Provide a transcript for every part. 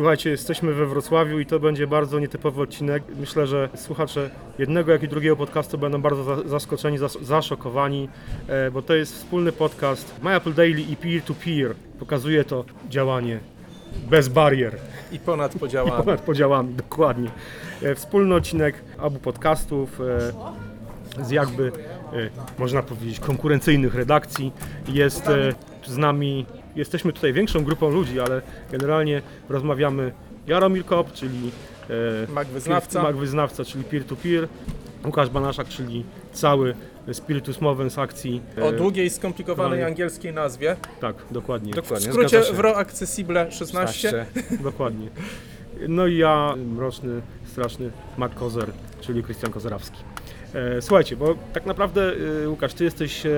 Słuchajcie, jesteśmy we Wrocławiu i to będzie bardzo nietypowy odcinek. Myślę, że słuchacze jednego, jak i drugiego podcastu będą bardzo za- zaskoczeni, zas- zaszokowani, e, bo to jest wspólny podcast My Apple Daily i Peer to Peer. Pokazuje to działanie bez barier, I ponad podziałami. ponad podziałami, dokładnie. E, Wspólny odcinek obu podcastów e, z jakby, można powiedzieć, konkurencyjnych redakcji. Jest z nami, jesteśmy tutaj większą grupą ludzi, ale generalnie rozmawiamy Jaromir Kop, czyli e, Mag wyznawca. Mag wyznawca, czyli peer-to-peer, Łukasz Banaszak, czyli cały Spiritus Movens akcji. e, O długiej, skomplikowanej angielskiej nazwie. Tak, dokładnie. W Dokładnie, skrócie zgadza się. WRO Accessible 16. Dokładnie. No i ja, mroczny, straszny Mac Kozer, czyli Krystian Kozerawski. E, słuchajcie, bo tak naprawdę e, Łukasz, ty jesteś e,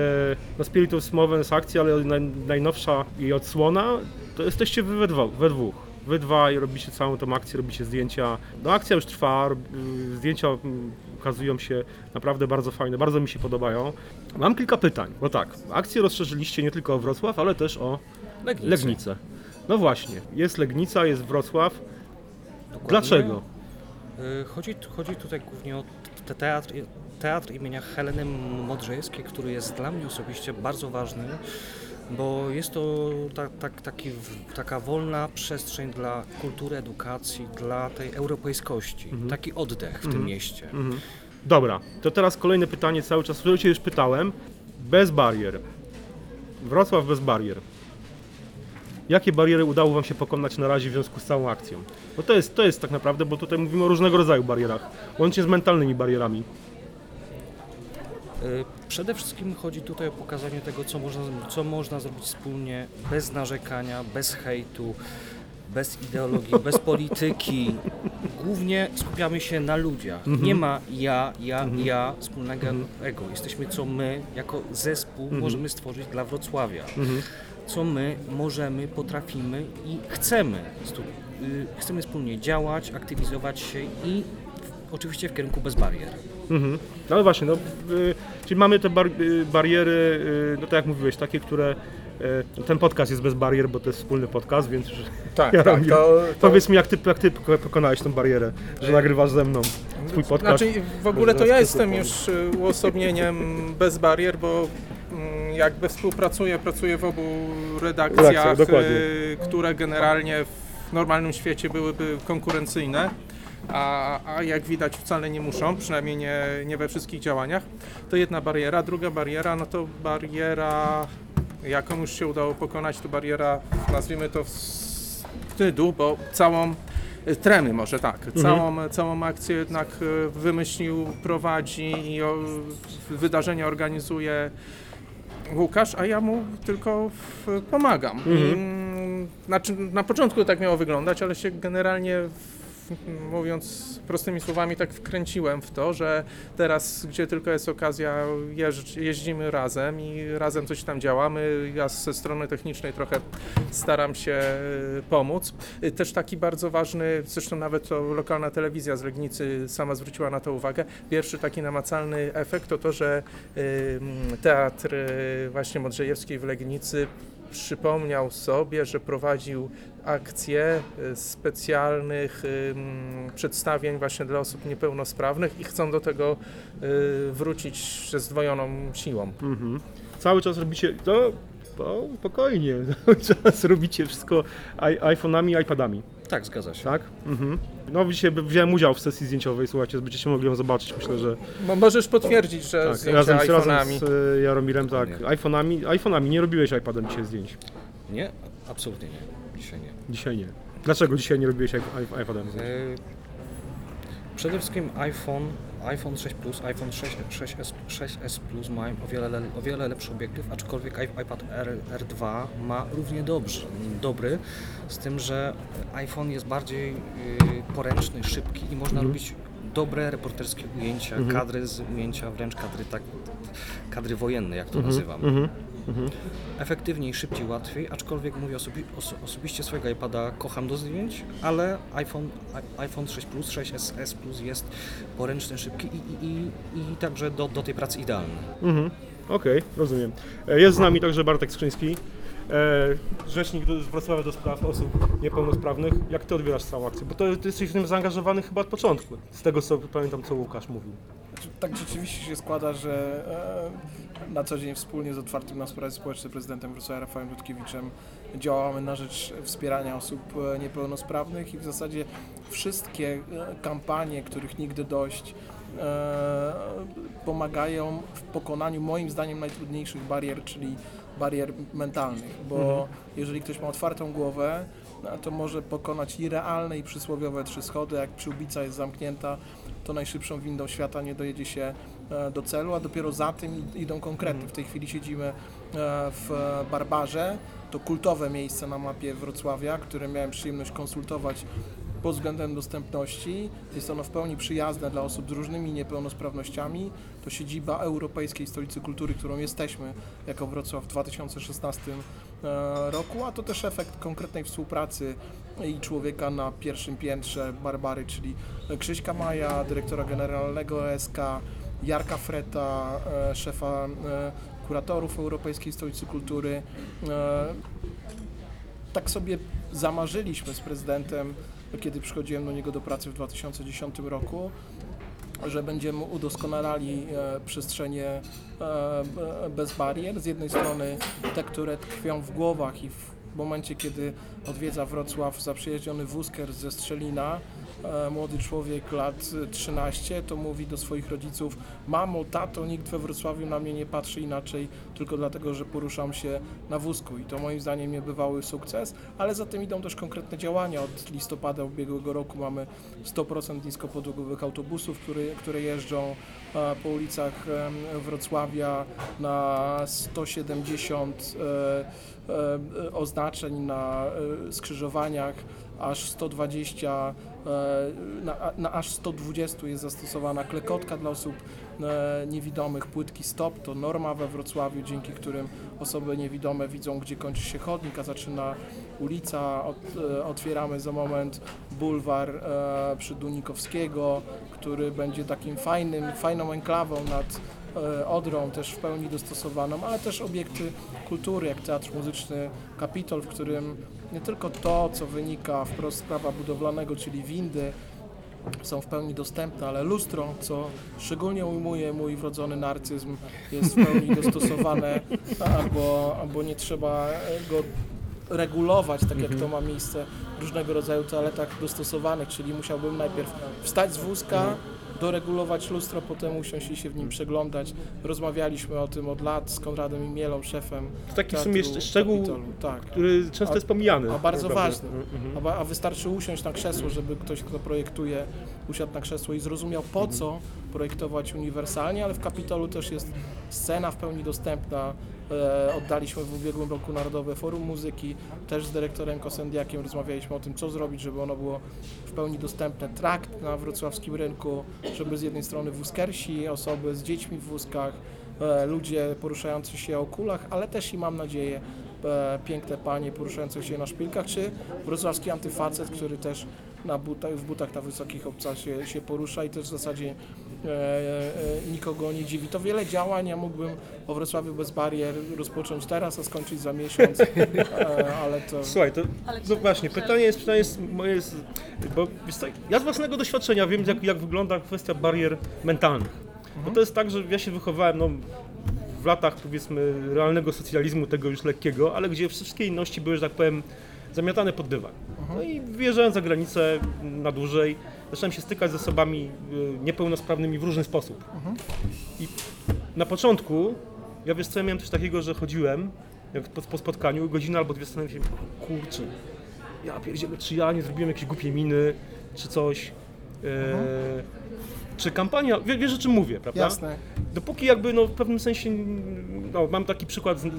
no Spiritus Movens akcji, ale naj, najnowsza jej odsłona, to jesteście wy we, dwo, we dwóch. Wy dwaj robicie całą tą akcję, robicie zdjęcia. No akcja już trwa, zdjęcia ukazują się naprawdę bardzo fajne, bardzo mi się podobają. Mam kilka pytań, bo tak, akcję rozszerzyliście nie tylko o Wrocław, ale też o Legnicy. Legnicę. No właśnie, jest Legnica, jest Wrocław. Dokładnie. Dlaczego? Chodzi, chodzi tutaj głównie o te teatr, teatr imienia Heleny Modrzejewskiej, który jest dla mnie osobiście bardzo ważny, bo jest to ta, tak, taki, taka wolna przestrzeń dla kultury, edukacji, dla tej europejskości. Taki oddech w tym mieście. Mhm. Dobra, to teraz kolejne pytanie cały czas, które Cię już pytałem. Bez barier. Wrocław bez barier. Jakie bariery udało Wam się pokonać na razie w związku z całą akcją? Bo to jest, to jest tak naprawdę, bo tutaj mówimy o różnego rodzaju barierach, łącznie z mentalnymi barierami. Y, Przede wszystkim chodzi tutaj o pokazanie tego, co można, co można zrobić wspólnie, bez narzekania, bez hejtu, bez ideologii, bez polityki. Głównie skupiamy się na ludziach. Nie ma ja, ja, ja wspólnego ego. Jesteśmy, co my jako zespół możemy stworzyć dla Wrocławia. Co my możemy, potrafimy i chcemy. Y, Chcemy wspólnie działać, aktywizować się i oczywiście w kierunku bez barier. Mhm. No ale właśnie, no, y, czyli mamy te bar, y, bariery, y, no tak jak mówiłeś, takie, które y, ten podcast jest bez barier, bo to jest wspólny podcast, więc Tak, tak. Jaromir, To, to, powiedz mi, jak ty, jak ty pokonałeś tę barierę, że nagrywasz ze mną swój podcast. znaczy w ogóle to ja jestem już y, uosobnieniem bez barier, bo mm, jakby współpracuję, pracuję w obu redakcjach, dokładnie. y, które generalnie w normalnym świecie byłyby konkurencyjne. A, a jak widać wcale nie muszą, przynajmniej nie, nie we wszystkich działaniach. To jedna bariera. Druga bariera, no to bariera, jaką już się udało pokonać, to bariera, nazwijmy to wstydu, bo całą y, tremy może tak, całą, całą akcję jednak y, wymyślił, prowadzi i o, wydarzenia organizuje Łukasz, a ja mu tylko pomagam. I, mm, znaczy, na początku tak miało wyglądać, ale się generalnie, mówiąc prostymi słowami, tak wkręciłem w to, że teraz, gdzie tylko jest okazja, jeździmy razem i razem coś tam działamy. Ja ze strony technicznej trochę staram się y, pomóc. Y, Też taki bardzo ważny, zresztą nawet to lokalna telewizja z Legnicy sama zwróciła na to uwagę. Pierwszy taki namacalny efekt to to, że y, teatr właśnie Modrzejewskiej w Legnicy przypomniał sobie, że prowadził akcje y, specjalnych y, przedstawień właśnie dla osób niepełnosprawnych i chcą do tego y, wrócić ze zdwojoną siłą. Mhm. Cały czas robicie, no, no spokojnie, cały czas robicie wszystko i- iPhone'ami, iPadami, Tak, zgadza się. tak? Mhm. No dzisiaj wziąłem udział w sesji zdjęciowej, słuchajcie, będziecie mogli ją zobaczyć, myślę, że Mo- możesz potwierdzić, że tak, zdjęcia razem, z- razem iPhone'ami. z Jaromirem, tak, iPhone'ami, iPhone'ami, nie robiłeś iPadem dzisiaj zdjęć, Nie, absolutnie nie. Dzisiaj nie. Dzisiaj nie. Dlaczego dzisiaj nie robiłeś iP- iPadem zdjęć? E, Przede wszystkim iPhone, iPhone 6 Plus, iPhone 6, 6S, 6S Plus mają o wiele, le- o wiele lepszy obiektyw, aczkolwiek iPad R, R2 ma równie dobrze, dobry, z tym, że iPhone jest bardziej y, poręczny, szybki i można robić dobre reporterskie ujęcia, kadry z ujęcia, wręcz kadry tak, kadry wojenne, jak to nazywam. Efektywniej, szybciej, łatwiej, aczkolwiek mówię osobi oso osobiście swojego iPada kocham do zdjęć, ale iPhone, iPhone 6 Plus, 6S S Plus jest poręczny, szybki i, i, i, i także do, do tej pracy idealny. Mhm. Okej, rozumiem. E, Jest z nami także Bartek Skrzyński, e, rzecznik do, z Wrocławia do spraw osób niepełnosprawnych. Jak ty odbierasz całą akcję? Bo to ty jesteś w tym zaangażowany chyba od początku, z tego co pamiętam, co Łukasz mówił. Znaczy, Tak rzeczywiście się składa, że e, na co dzień wspólnie z otwartym na sprawy społeczne prezydentem Wrocławia Rafałem Dudkiewiczem działamy na rzecz wspierania osób e, niepełnosprawnych i w zasadzie wszystkie e, kampanie, których nigdy dość, e, pomagają w pokonaniu moim zdaniem najtrudniejszych barier, czyli barier mentalnych, bo Mhm. jeżeli ktoś ma otwartą głowę, no, to może pokonać i realne i przysłowiowe trzy schody, jak przyłbica jest zamknięta, to najszybszą windą świata nie dojedzie się e, do celu, a dopiero za tym id- idą konkrety. W tej chwili siedzimy e, w Barbarze, to kultowe miejsce na mapie Wrocławia, które miałem przyjemność konsultować pod względem dostępności. Jest ono w pełni przyjazne dla osób z różnymi niepełnosprawnościami. To siedziba Europejskiej Stolicy Kultury, którą jesteśmy jako Wrocław w 2016 e, roku, a to też efekt konkretnej współpracy i człowieka na pierwszym piętrze Barbary, czyli Krzyśka Maja, dyrektora generalnego ESK, Jarka Freta, e, szefa e, kuratorów Europejskiej Stolicy Kultury. Tak sobie zamarzyliśmy z prezydentem, kiedy przychodziłem do niego do pracy w 2010 roku, że będziemy udoskonalali e, przestrzenie e, bez barier. Z jednej strony te, które tkwią w głowach i w momencie, kiedy odwiedza Wrocław zaprzyjaźniony wózker ze Strzelina, młody człowiek lat 13, to mówi do swoich rodziców mamo, tato, nikt we Wrocławiu na mnie nie patrzy inaczej, tylko dlatego, że poruszam się na wózku i to moim zdaniem niebywały sukces, ale za tym idą też konkretne działania. Od listopada ubiegłego roku mamy 100% niskopodłogowych autobusów, które, jeżdżą e, po ulicach Wrocławia na 170 e, e, oznaczeń na e, skrzyżowaniach, aż 120, e, na, na aż 120 jest zastosowana klekotka dla osób e, niewidomych, płytki stop to norma we Wrocławiu, dzięki którym osoby niewidome widzą, gdzie kończy się chodnik, a zaczyna ulica. E, otwieramy za moment bulwar przy Dunikowskiego, który będzie takim fajnym, fajną enklawą nad Odrą, też w pełni dostosowaną, ale też obiekty kultury, jak Teatr Muzyczny Kapitol, w którym nie tylko to, co wynika wprost z prawa budowlanego, czyli windy, są w pełni dostępne, ale lustro, co szczególnie ujmuje mój wrodzony narcyzm, jest w pełni dostosowane, albo, albo nie trzeba go regulować, tak jak to ma miejsce w różnego rodzaju toaletach dostosowanych, czyli musiałbym najpierw wstać z wózka, doregulować lustro, potem usiąść i się w nim przeglądać. Rozmawialiśmy o tym od lat z Konradem Imielą, szefem To taki w sumie jeszcze szczegół, Kapitolu. Tak. który często A- jest pomijany. A bardzo naprawdę. ważny. Mhm. A, ba- a wystarczy usiąść na krzesło, żeby ktoś, kto projektuje, usiadł na krzesło i zrozumiał po co projektować uniwersalnie, ale w Kapitolu też jest scena w pełni dostępna. E, oddaliśmy w ubiegłym roku Narodowe Forum Muzyki, też z dyrektorem Kosendiakiem rozmawialiśmy o tym, co zrobić, żeby ono było w pełni dostępne. Trakt na wrocławskim rynku, żeby z jednej strony wózkersi, osoby z dziećmi w wózkach, e, ludzie poruszający się o kulach, ale też i mam nadzieję piękne panie poruszające się na szpilkach, czy wrocławski antyfacet, który też na butach, w butach na wysokich obcach się, się porusza i też w zasadzie e, e, nikogo nie dziwi. To wiele działań, ja mógłbym o Wrocławiu bez barier rozpocząć teraz, a skończyć za miesiąc, e, ale to... Słuchaj, to Ale no właśnie, że- pytanie jest, pytanie jest moje, jest, bo wiesz co, ja z własnego doświadczenia wiem, jak, jak wygląda kwestia barier mentalnych. Bo to jest tak, że ja się wychowałem no, w latach powiedzmy realnego socjalizmu, tego już lekkiego, ale gdzie wszystkie inności były, że tak powiem, zamiatane pod dywan. No i wyjeżdżając za granicę na dłużej, zacząłem się stykać z osobami y, niepełnosprawnymi w różny sposób. I na początku, ja wiesz co, ja miałem coś takiego, że chodziłem, jak po, po spotkaniu, godzinę albo dwie zastanawiałem się, kurczę, ja pierdzielę, czy ja nie zrobiłem jakieś głupie miny, czy coś. E, czy kampania, wie, wiesz o czym mówię, prawda? Jasne. Dopóki jakby no, w pewnym sensie, no, mam taki przykład z, y,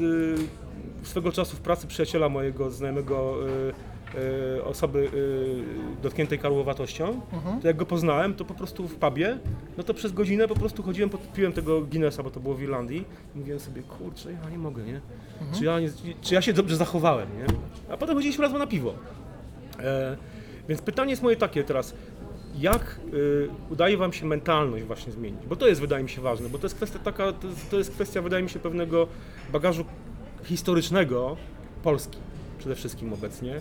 swego czasu w pracy przyjaciela mojego znajomego y, y, osoby y, dotkniętej karłowatością, to jak go poznałem, to po prostu w pubie, no to przez godzinę po prostu chodziłem, pod- piłem tego Guinnessa, bo to było w Irlandii i mówiłem sobie, kurczę, ja nie mogę, nie? Czy, ja nie, czy ja się dobrze zachowałem, nie? A potem chodziliśmy razem na piwo. E, więc pytanie jest moje takie teraz, jak y, udaje Wam się mentalność właśnie zmienić? Bo to jest, wydaje mi się, ważne, bo to jest kwestia taka, to jest, to jest kwestia, wydaje mi się, pewnego bagażu historycznego, Polski przede wszystkim obecnie. E,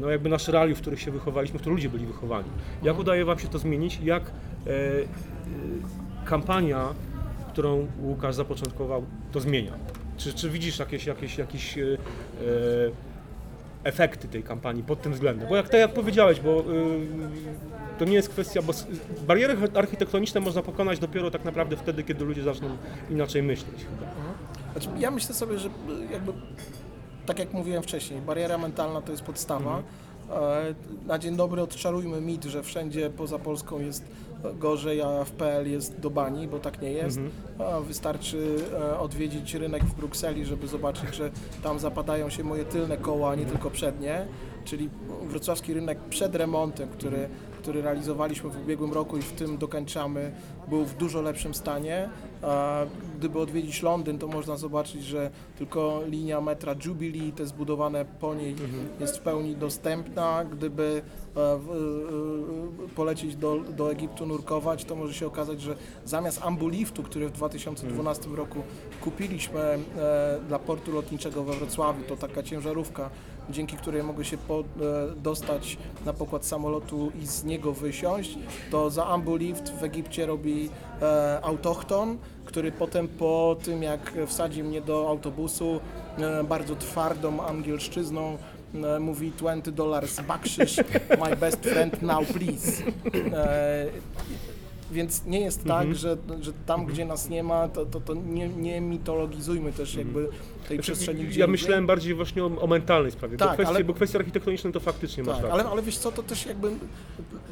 No jakby nasze realiów, w których się wychowaliśmy, w których ludzie byli wychowani. Jak udaje Wam się to zmienić? Jak e, e, kampania, którą Łukasz zapoczątkował, to zmienia? Czy, czy widzisz jakieś, jakieś, jakieś e, efekty tej kampanii pod tym względem? Bo jak, tak jak powiedziałeś, bo y, to nie jest kwestia, bo bariery architektoniczne można pokonać dopiero tak naprawdę wtedy, kiedy ludzie zaczną inaczej myśleć. Znaczy, ja myślę sobie, że jakby, tak jak mówiłem wcześniej, bariera mentalna to jest podstawa. E, Na dzień dobry odczarujmy mit, że wszędzie poza Polską jest gorzej, a w PL jest do bani, bo tak nie jest. A Wystarczy e, odwiedzić rynek w Brukseli, żeby zobaczyć, że tam zapadają się moje tylne koła, a nie tylko przednie. Czyli wrocławski rynek przed remontem, który, który realizowaliśmy w ubiegłym roku i w tym dokończamy, był w dużo lepszym stanie. Gdyby odwiedzić Londyn, to można zobaczyć, że tylko linia metra Jubilee, te zbudowane po niej, jest w pełni dostępna. Gdyby e, e, e, polecieć do, do Egiptu nurkować, to może się okazać, że zamiast ambuliftu, który w 2012 roku kupiliśmy dla portu lotniczego we Wrocławiu, to taka ciężarówka, dzięki której mogę się po, dostać na pokład samolotu i z niego wysiąść, to za ambulift w Egipcie robi e, autochton, który potem po tym jak wsadzi mnie do autobusu e, bardzo twardą angielszczyzną e, mówi 20 dollars bakszysz, my best friend now please. E, więc nie jest tak, że, że tam, gdzie nas nie ma, to, to, to nie, nie mitologizujmy też jakby tej przestrzeni, gdzie Ja myślałem bardziej właśnie o, o mentalnej sprawie, Tak, bo, kwestie, ale- bo kwestie architektoniczne to faktycznie masz Tak, ale, ale wiesz co, to też jakby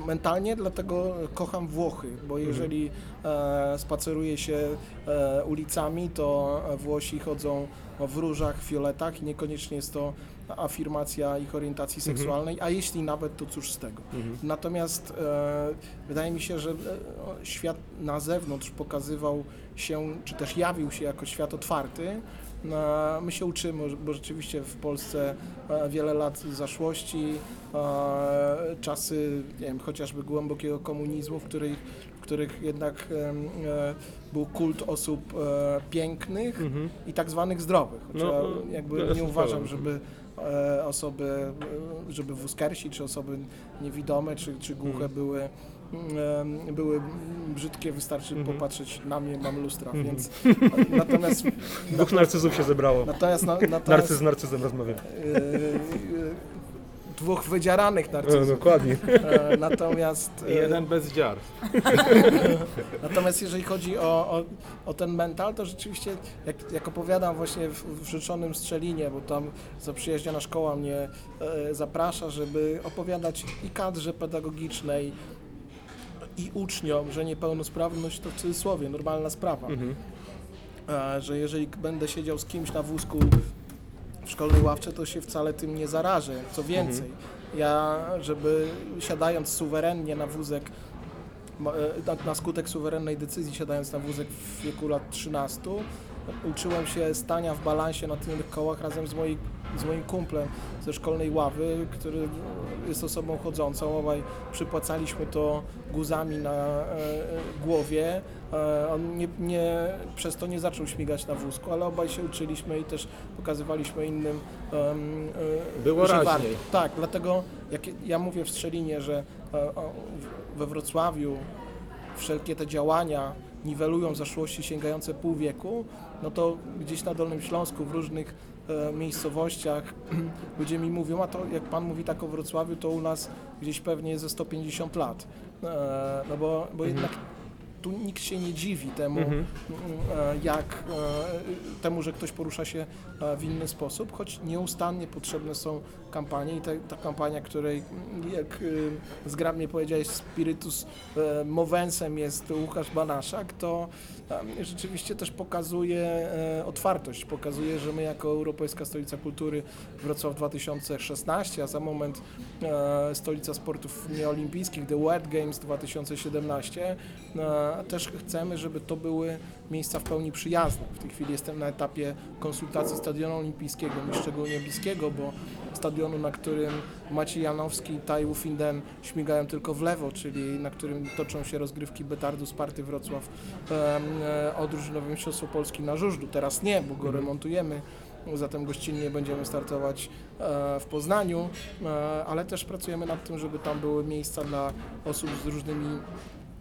mentalnie, dlatego kocham Włochy, bo Mhm. jeżeli e, spaceruje się e, ulicami, to Włosi chodzą w różach, fioletach i niekoniecznie jest to afirmacja ich orientacji Mhm. seksualnej, a jeśli nawet, to cóż z tego. Natomiast e, wydaje mi się, że e, świat na zewnątrz pokazywał się, czy też jawił się jako świat otwarty. No, My się uczymy, bo rzeczywiście w Polsce e, wiele lat zaszłości, e, czasy nie wiem, chociażby głębokiego komunizmu, w których, w których jednak był kult osób pięknych Mhm. i tak zwanych zdrowych. Chociaż No, ja no, jakby ja nie uważam, żeby osoby, e, żeby wózkersi, czy osoby niewidome, czy, czy głuche Mhm. były em, były brzydkie, wystarczy Mhm. popatrzeć na mnie, mam lustra, Mhm. więc natomiast Dwóch narcyzów się zebrało. natomiast, na, Narcyz natomiast z narcyzem rozmawia. e, e, dwóch wydziaranych No, narcyzów. dokładnie. E, natomiast e, Jeden bez dziar. Natomiast jeżeli chodzi o, o, o ten mental, to rzeczywiście, jak, jak opowiadam właśnie w, w Rzeczonym Strzelinie, bo tam zaprzyjaźniona szkoła mnie e, zaprasza, żeby opowiadać i kadrze pedagogicznej, i uczniom, że niepełnosprawność to w cudzysłowie normalna sprawa. Mhm. E, że jeżeli będę siedział z kimś na wózku w szkolnej ławce, to się wcale tym nie zarażę. Co więcej, ja, żeby siadając suwerennie na wózek, e, na, skutek suwerennej decyzji siadając na wózek w wieku lat 13, uczyłem się stania w balansie na tylnych kołach razem z, moi, z moim kumplem ze szkolnej ławy, który jest osobą chodzącą. Obaj przypłacaliśmy to guzami na e, głowie. E, on nie, nie, przez to nie zaczął śmigać na wózku, ale obaj się uczyliśmy i też pokazywaliśmy innym. em, e, Było raźniej. warto. Tak, dlatego jak ja mówię w Strzelinie, że e, we Wrocławiu wszelkie te działania niwelują zaszłości sięgające pół wieku, no to gdzieś na Dolnym Śląsku w różnych e, miejscowościach ludzie mi mówią, a to jak pan mówi tak o Wrocławiu, to u nas gdzieś pewnie ze 150 lat. E, no bo, bo jednak tu nikt się nie dziwi temu, Mhm. e, jak e, temu, że ktoś porusza się e, w inny sposób, choć nieustannie potrzebne są kampanie i ta, ta kampania, której jak e, zgrabnie powiedziałeś spiritus e, movensem jest Łukasz Banaszak, to rzeczywiście też pokazuje e, otwartość, pokazuje, że my jako Europejska Stolica Kultury Wrocław 2016, a za moment Stolica Sportów Nieolimpijskich, The World Games 2017, e, też chcemy, żeby to były miejsca w pełni przyjazne. W tej chwili jestem na etapie konsultacji stadionu olimpijskiego, mi szczególnie bliskiego, bo stadionu, na którym Maciej Janowski i Taiwu Finden śmigają tylko w lewo, czyli na którym toczą się rozgrywki Betardu Sparty Wrocław e, o drużynowe mistrzostwo Polski na Żużlu. Teraz nie, bo go remontujemy zatem gościnnie będziemy startować e, w Poznaniu, e, ale też pracujemy nad tym, żeby tam były miejsca dla osób z różnymi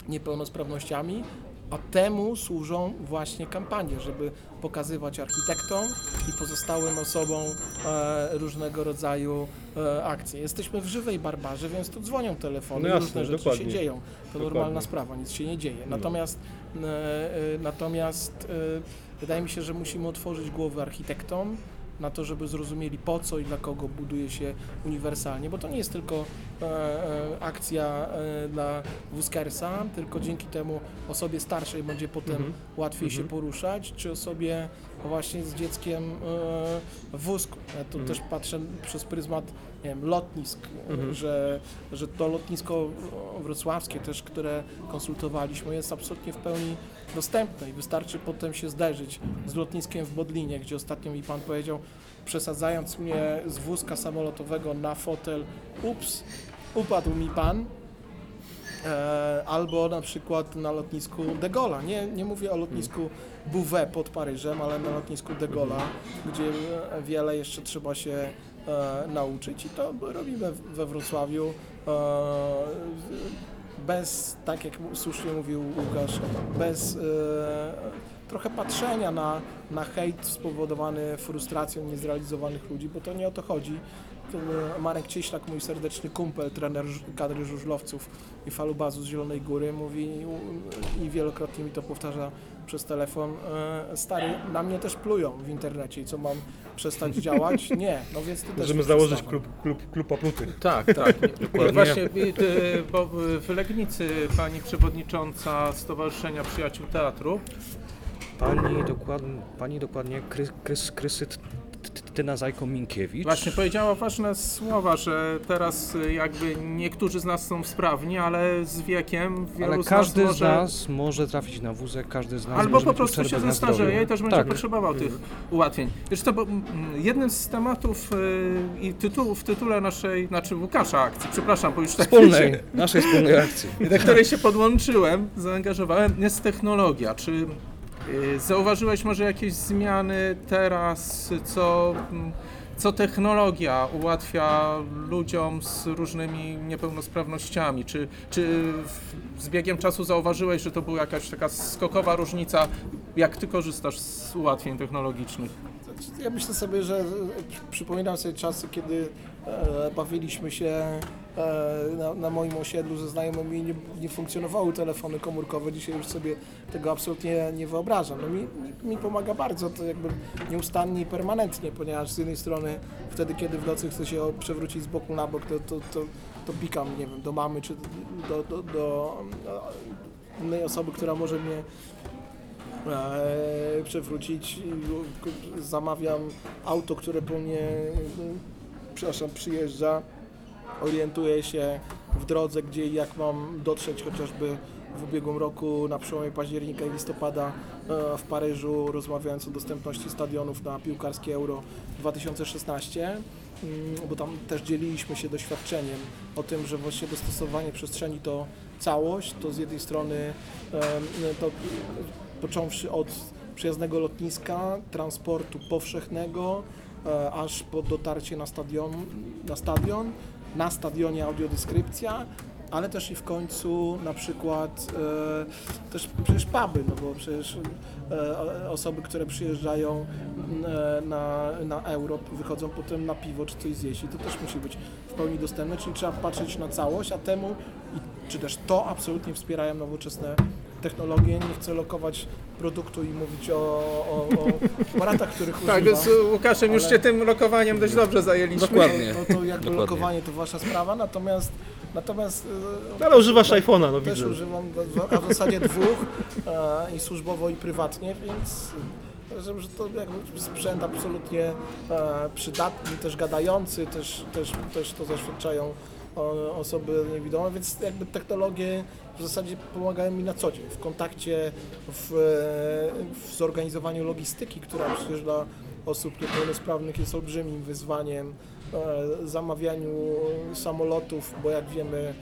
niepełnosprawnościami, a temu służą właśnie kampanie, żeby pokazywać architektom i pozostałym osobom e, różnego rodzaju e, akcje. Jesteśmy w żywej barbarze, więc tu dzwonią telefony, No jasne, różne rzeczy dokładnie. się dzieją. To Dokładnie. normalna sprawa, nic się nie dzieje. No. Natomiast, e, e, natomiast e, wydaje mi się, że musimy otworzyć głowy architektom na to, żeby zrozumieli po co i dla kogo buduje się uniwersalnie, bo to nie jest tylko e, e, akcja e, dla wózkersa, tylko dzięki temu osobie starszej będzie potem Mhm. łatwiej się Mhm. poruszać, czy osobie właśnie z dzieckiem w wózku. Ja tu Mhm. też patrzę przez pryzmat nie wiem, lotnisk, Mhm. że, że to lotnisko wrocławskie też, które konsultowaliśmy, jest absolutnie w pełni dostępne i wystarczy potem się zderzyć z lotniskiem w Bodlinie, gdzie ostatnio mi pan powiedział, przesadzając mnie z wózka samolotowego na fotel, ups, upadł mi pan, E, albo na przykład na lotnisku de Gaulle'a. Nie, nie mówię o lotnisku Bouvet pod Paryżem, ale na lotnisku de Gaulle'a, gdzie e, wiele jeszcze trzeba się e, nauczyć i to robimy we Wrocławiu. Bez, tak jak słusznie mówił Łukasz, bez e, trochę patrzenia na, na hejt spowodowany frustracją niezrealizowanych ludzi, bo to nie o to chodzi. E, Marek Cieślak, mój serdeczny kumpel, trener kadry żużlowców i falubazu z Zielonej Góry, mówi i wielokrotnie mi to powtarza przez telefon, e, stary, na mnie też plują w internecie i co mam przestać działać? Nie, no więc ty też Możemy założyć klub, klub, klub oplutych. Tak, tak. Właśnie y, y, bo w Legnicy pani przewodnicząca Stowarzyszenia Przyjaciół Teatru Pani dokładnie, pani dokładnie Krys, Krys, Krysy Tyna Zajko-Minkiewicz. właśnie powiedziała ważne słowa, że teraz y, jakby niektórzy z nas są sprawni, ale z wiekiem wielu Ale z każdy nas z może... nas może trafić na wózek, każdy z nas Albo może po prostu się zestarzeje i też będzie tak. potrzebował tych ułatwień. Co, bo mm, jednym z tematów y, i tytułu, w tytule naszej, znaczy Łukasza akcji, przepraszam, bo już tak Wspólnej, naszej wspólnej akcji. do której się podłączyłem, zaangażowałem, jest technologia. Czy zauważyłeś może jakieś zmiany teraz, co, mm, co technologia ułatwia ludziom z różnymi niepełnosprawnościami? Czy, czy z biegiem czasu zauważyłeś, że to była jakaś taka skokowa różnica, jak ty korzystasz z ułatwień technologicznych? Ja myślę sobie, że przypominam sobie czasy, kiedy bawiliśmy się e, na, na moim osiedlu ze znajomymi, nie, nie funkcjonowały telefony komórkowe. Dzisiaj już sobie tego absolutnie nie wyobrażam. No mi, mi, pomaga bardzo to jakby nieustannie i permanentnie, ponieważ z jednej strony wtedy, kiedy w nocy chcę się przewrócić z boku na bok, to, to, to, to pikam, nie wiem, do mamy czy do, do, do e, innej osoby, która może mnie e, przewrócić. Zamawiam auto, które po mnie, e, przepraszam, przyjeżdża, orientuję się w drodze, gdzie i jak mam dotrzeć chociażby w ubiegłym roku na przełomie października i listopada e, w Paryżu, rozmawiając o dostępności stadionów na piłkarskie Euro 2016, mm, bo tam też dzieliliśmy się doświadczeniem o tym, że właśnie dostosowanie przestrzeni to całość, to z jednej strony to począwszy od przyjaznego lotniska, transportu powszechnego, aż po dotarcie na stadion, na stadion, na stadionie audiodeskrypcja, ale też i w końcu na przykład e, też przecież puby, no bo przecież e, osoby, które przyjeżdżają e, na, na euro, wychodzą potem na piwo czy coś zjeść i to też musi być w pełni dostępne, czyli trzeba patrzeć na całość, a temu, czy też to absolutnie wspierają nowoczesne technologie, nie chcę lokować produktu i mówić o, o, o aparatach, których Tak, używam. z Łukaszem już ale- się tym lokowaniem dość dobrze zajęliśmy. Dokładnie. No to jakby Dokładnie. lokowanie to wasza sprawa, natomiast natomiast e, Ale używasz iPhone'a, no też widzę. używam, a w zasadzie dwóch e, i służbowo i prywatnie, więc uważam, że to jakby sprzęt absolutnie e, przydatny, też gadający, też, też, też to zaświadczają osoby niewidome, więc jakby technologie w zasadzie pomagają mi na co dzień w kontakcie, w, w zorganizowaniu logistyki, która przecież dla osób niepełnosprawnych jest olbrzymim wyzwaniem e, zamawianiu samolotów, bo jak wiemy, e,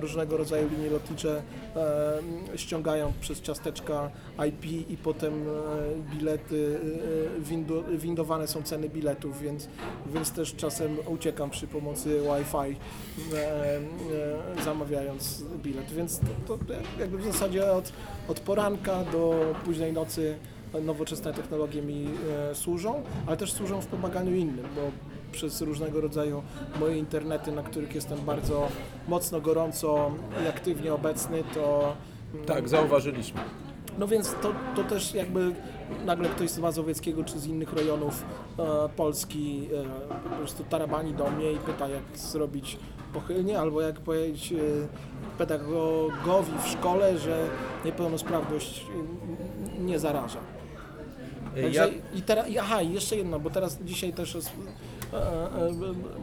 różnego rodzaju linie lotnicze e, ściągają przez ciasteczka IP i potem e, bilety, e, windu, windowane są ceny biletów, więc, więc też czasem uciekam przy pomocy Wi-Fi e, e, zamawiając bilet, więc to, to jakby w zasadzie od, od poranka do późnej nocy nowoczesne technologie mi e, służą, ale też służą w pomaganiu innym, bo przez różnego rodzaju moje internety, na których jestem bardzo mocno, gorąco i aktywnie obecny, to Tak, zauważyliśmy. no więc to, to też jakby nagle ktoś z Mazowieckiego czy z innych rejonów e, Polski e, po prostu tarabani do mnie i pyta jak zrobić pochylnie albo jak powiedzieć e, pedagogowi w szkole, że niepełnosprawność e, nie zaraża. Także Ja, i teraz, i- aha, i jeszcze jedno, bo teraz dzisiaj też e, e,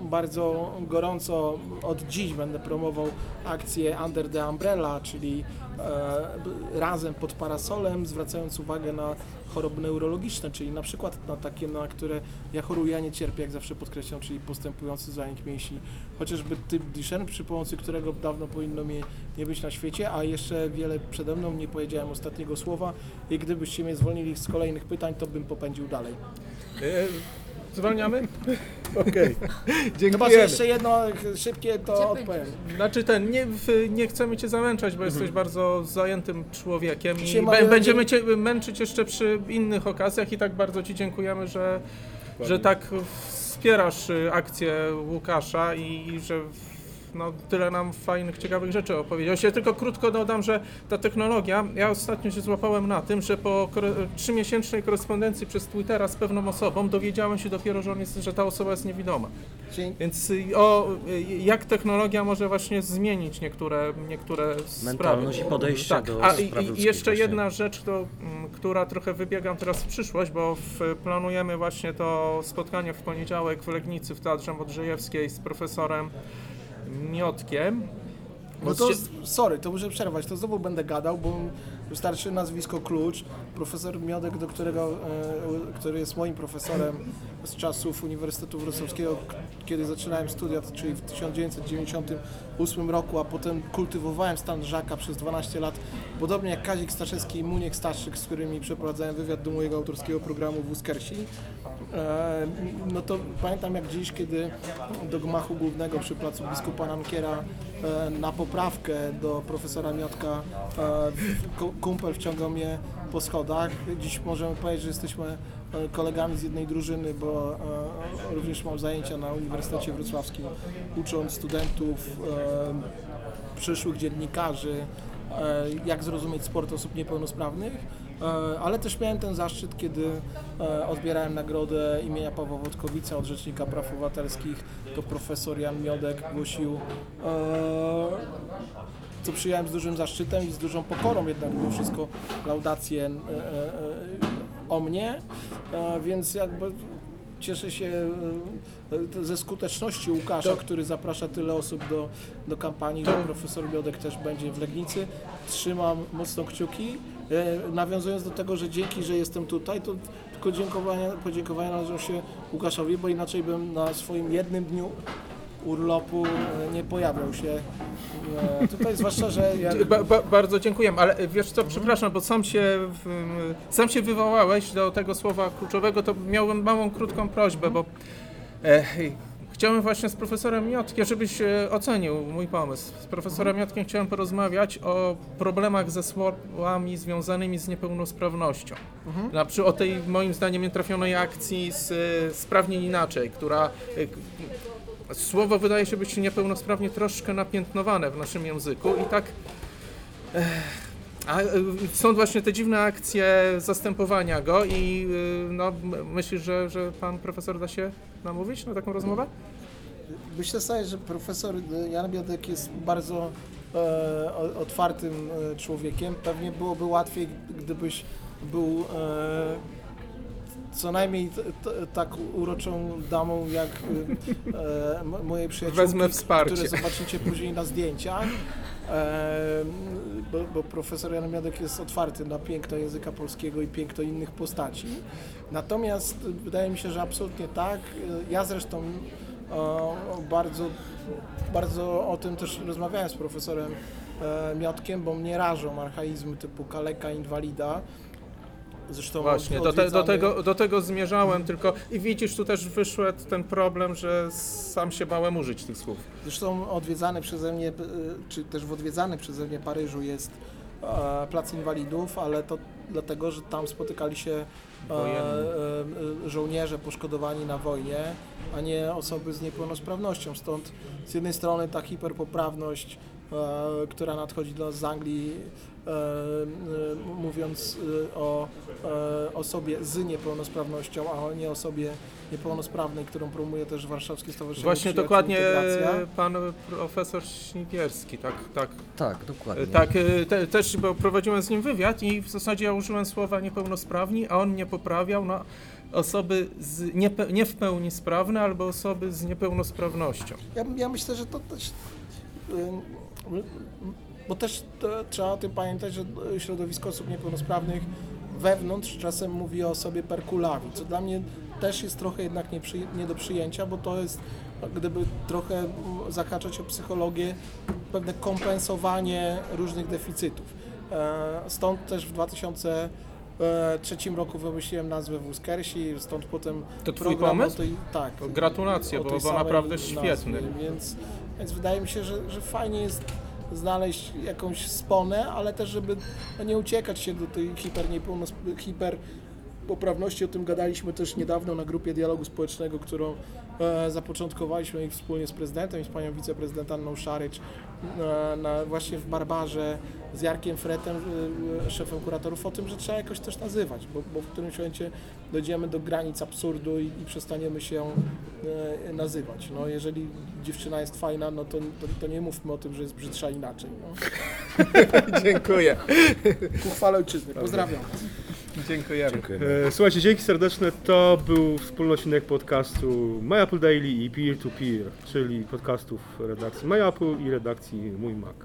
bardzo gorąco od dziś będę promował akcję Under the Umbrella, czyli e, razem pod parasolem, zwracając uwagę na choroby neurologiczne, czyli na przykład na takie, na które ja choruję, a nie cierpię, jak zawsze podkreślam, czyli postępujący zanik mięśni, chociażby typ Duchenne, przy pomocy którego dawno powinno mnie nie być na świecie, a jeszcze wiele przede mną nie powiedziałem ostatniego słowa i gdybyście mnie zwolnili z kolejnych pytań, to bym popędził dalej. Zwalniamy? Okej, Chyba, że dziękujemy. jeszcze jedno szybkie, to odpowiem. Znaczy ten, nie, w- nie chcemy Cię zamęczać, bo jesteś bardzo zajętym człowiekiem i Dzisiaj bę- mamy- będziemy Cię męczyć jeszcze przy innych okazjach i tak bardzo Ci dziękujemy, że, że tak wspierasz y, akcję Łukasza i, i że w- no, tyle nam fajnych, ciekawych rzeczy opowiedziałeś. Ja tylko krótko dodam, że ta technologia, ja ostatnio się złapałem na tym, że po trzymiesięcznej korespondencji przez Twittera z pewną osobą dowiedziałem się dopiero, że, on jest, że ta osoba jest niewidoma. Więc o, jak technologia może właśnie zmienić niektóre, niektóre Mentalność sprawy. i podejście tak. do A spraw i, jeszcze właśnie. jedna rzecz, to, mm, która trochę wybiegam teraz w przyszłość, bo w, planujemy właśnie to spotkanie w poniedziałek w Legnicy w Teatrze Modrzejewskiej z profesorem Miotkiem. No to, sorry, to muszę przerwać, to znowu będę gadał, bo wystarczy nazwisko klucz. Profesor Miodek, do którego, e, który jest moim profesorem z czasów Uniwersytetu Wrocławskiego, kiedy zaczynałem studia, czyli w 1998 roku, a potem kultywowałem stan Żaka przez 12 lat, podobnie jak Kazik Staszewski i Muniek Staszyk, z którymi przeprowadzałem wywiad do mojego autorskiego programu w Uskersi. E, No to pamiętam jak dziś, kiedy do gmachu głównego przy placu biskupa Nankiera e, na poprawkę do profesora Miotka e, ku- kumpel wciągał mnie po schodach. Dziś możemy powiedzieć, że jesteśmy kolegami z jednej drużyny, bo również mam zajęcia na Uniwersytecie Wrocławskim, ucząc studentów, przyszłych dziennikarzy, jak zrozumieć sport osób niepełnosprawnych, ale też miałem ten zaszczyt, kiedy e, odbierałem nagrodę imienia Pawła Wodkowica od Rzecznika Praw Obywatelskich, to profesor Jan Miodek głosił, e, co przyjąłem z dużym zaszczytem i z dużą pokorą jednak mimo wszystko laudację e, e, e, o mnie, e, więc jakby cieszę się e, ze skuteczności Łukasza, To- który zaprasza tyle osób do, do kampanii, że profesor Miodek też będzie w Legnicy. Trzymam mocno kciuki. E, Nawiązując do tego, że dzięki, że jestem tutaj, to tylko dziękowania, podziękowania należą się Łukaszowi, bo inaczej bym na swoim jednym dniu urlopu e, nie pojawiał się e, tutaj, zwłaszcza, że. Ba, ba, bardzo dziękujemy, ale wiesz co, przepraszam, bo sam się, sam się wywołałeś do tego słowa kluczowego, to miałem małą, krótką prośbę, bo chciałem właśnie z profesorem Miotkiem, żebyś e, ocenił mój pomysł. Z profesorem Miotkiem chciałem porozmawiać o problemach ze słowami związanymi z niepełnosprawnością. Na przy, o tej moim zdaniem nietrafionej akcji z e, Sprawnie Inaczej, która e, Słowo wydaje się być niepełnosprawnie troszkę napiętnowane w naszym języku i tak. Ech, a e, są właśnie te dziwne akcje zastępowania go i y, no, myślisz, że, że pan profesor da się namówić na taką rozmowę? Myślę sobie, że profesor Jan Biodek jest bardzo e, otwartym e, człowiekiem. Pewnie byłoby łatwiej, gdybyś był e, co najmniej tak uroczą damą jak e, m- mojej przyjaciółki, Wezmę wsparcie. które zobaczycie później na zdjęciach. E, bo, bo profesor Jan Miodek jest otwarty na piękno języka polskiego i piękno innych postaci. Natomiast wydaje mi się, że absolutnie tak. Ja zresztą o, bardzo, bardzo o tym też rozmawiałem z profesorem e, Miotkiem, bo mnie rażą archaizmy typu kaleka, inwalida. Zresztą Właśnie, do, te, do, tego, do tego zmierzałem tylko i widzisz, tu też wyszedł ten problem, że sam się bałem użyć tych słów. Zresztą odwiedzany przeze mnie, e, czy też w odwiedzany przeze mnie Paryżu jest e, Plac Inwalidów, ale to dlatego, że tam spotykali się e, e, żołnierze poszkodowani na wojnie, a nie osoby z niepełnosprawnością. Stąd z jednej strony ta hiperpoprawność, która nadchodzi do nas z Anglii, e, e, mówiąc e, o e, osobie z niepełnosprawnością, a nie osobie niepełnosprawnej, którą promuje też Warszawskie Stowarzyszenie Właśnie dokładnie Integracja. pan profesor Śniegierski, tak, tak, Tak, dokładnie. tak, e, te, też bo prowadziłem z nim wywiad i w zasadzie ja użyłem słowa niepełnosprawni, a on mnie poprawiał na osoby z niepe, nie w pełni sprawne albo osoby z niepełnosprawnością. Ja, ja myślę, że to też. Bo też to, trzeba o tym pamiętać, że środowisko osób niepełnosprawnych wewnątrz czasem mówi o sobie perkulawi, co dla mnie też jest trochę jednak nie, przy, nie do przyjęcia, bo to jest, gdyby trochę zahaczać o psychologię, pewne kompensowanie różnych deficytów. E, Stąd też w 2003 roku wymyśliłem nazwę Wózkersi, stąd potem To twój pomysł? tej, tak, Gratulacje, bo, bo naprawdę świetny. Więc, więc wydaje mi się, że, że fajnie jest znaleźć jakąś sponę, ale też, żeby nie uciekać się do tej hiper, hiper poprawności. O tym gadaliśmy też niedawno na grupie dialogu społecznego, którą e, zapoczątkowaliśmy i wspólnie z prezydentem i z panią wiceprezydent Anną Szarycz e, na, właśnie w Barbarze z Jarkiem Fretem, e, szefem kuratorów, o tym, że trzeba jakoś też nazywać, bo, bo w którymś momencie dojdziemy do granic absurdu i, i przestaniemy się e, nazywać. No, jeżeli dziewczyna jest fajna, no to, to, to nie mówmy o tym, że jest brzydsza inaczej. No. Dziękuję. Ku chwale ojczyzny. Pozdrawiam. Dziękujemy. E, Słuchajcie, dzięki serdeczne. To był wspólny odcinek podcastu MyApple Daily i Peer to Peer, czyli podcastów redakcji MyApple i redakcji Mój Mac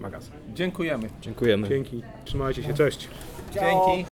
magazyn. Dziękujemy. Dziękujemy. Dzięki, trzymajcie się, cześć. Dzięki.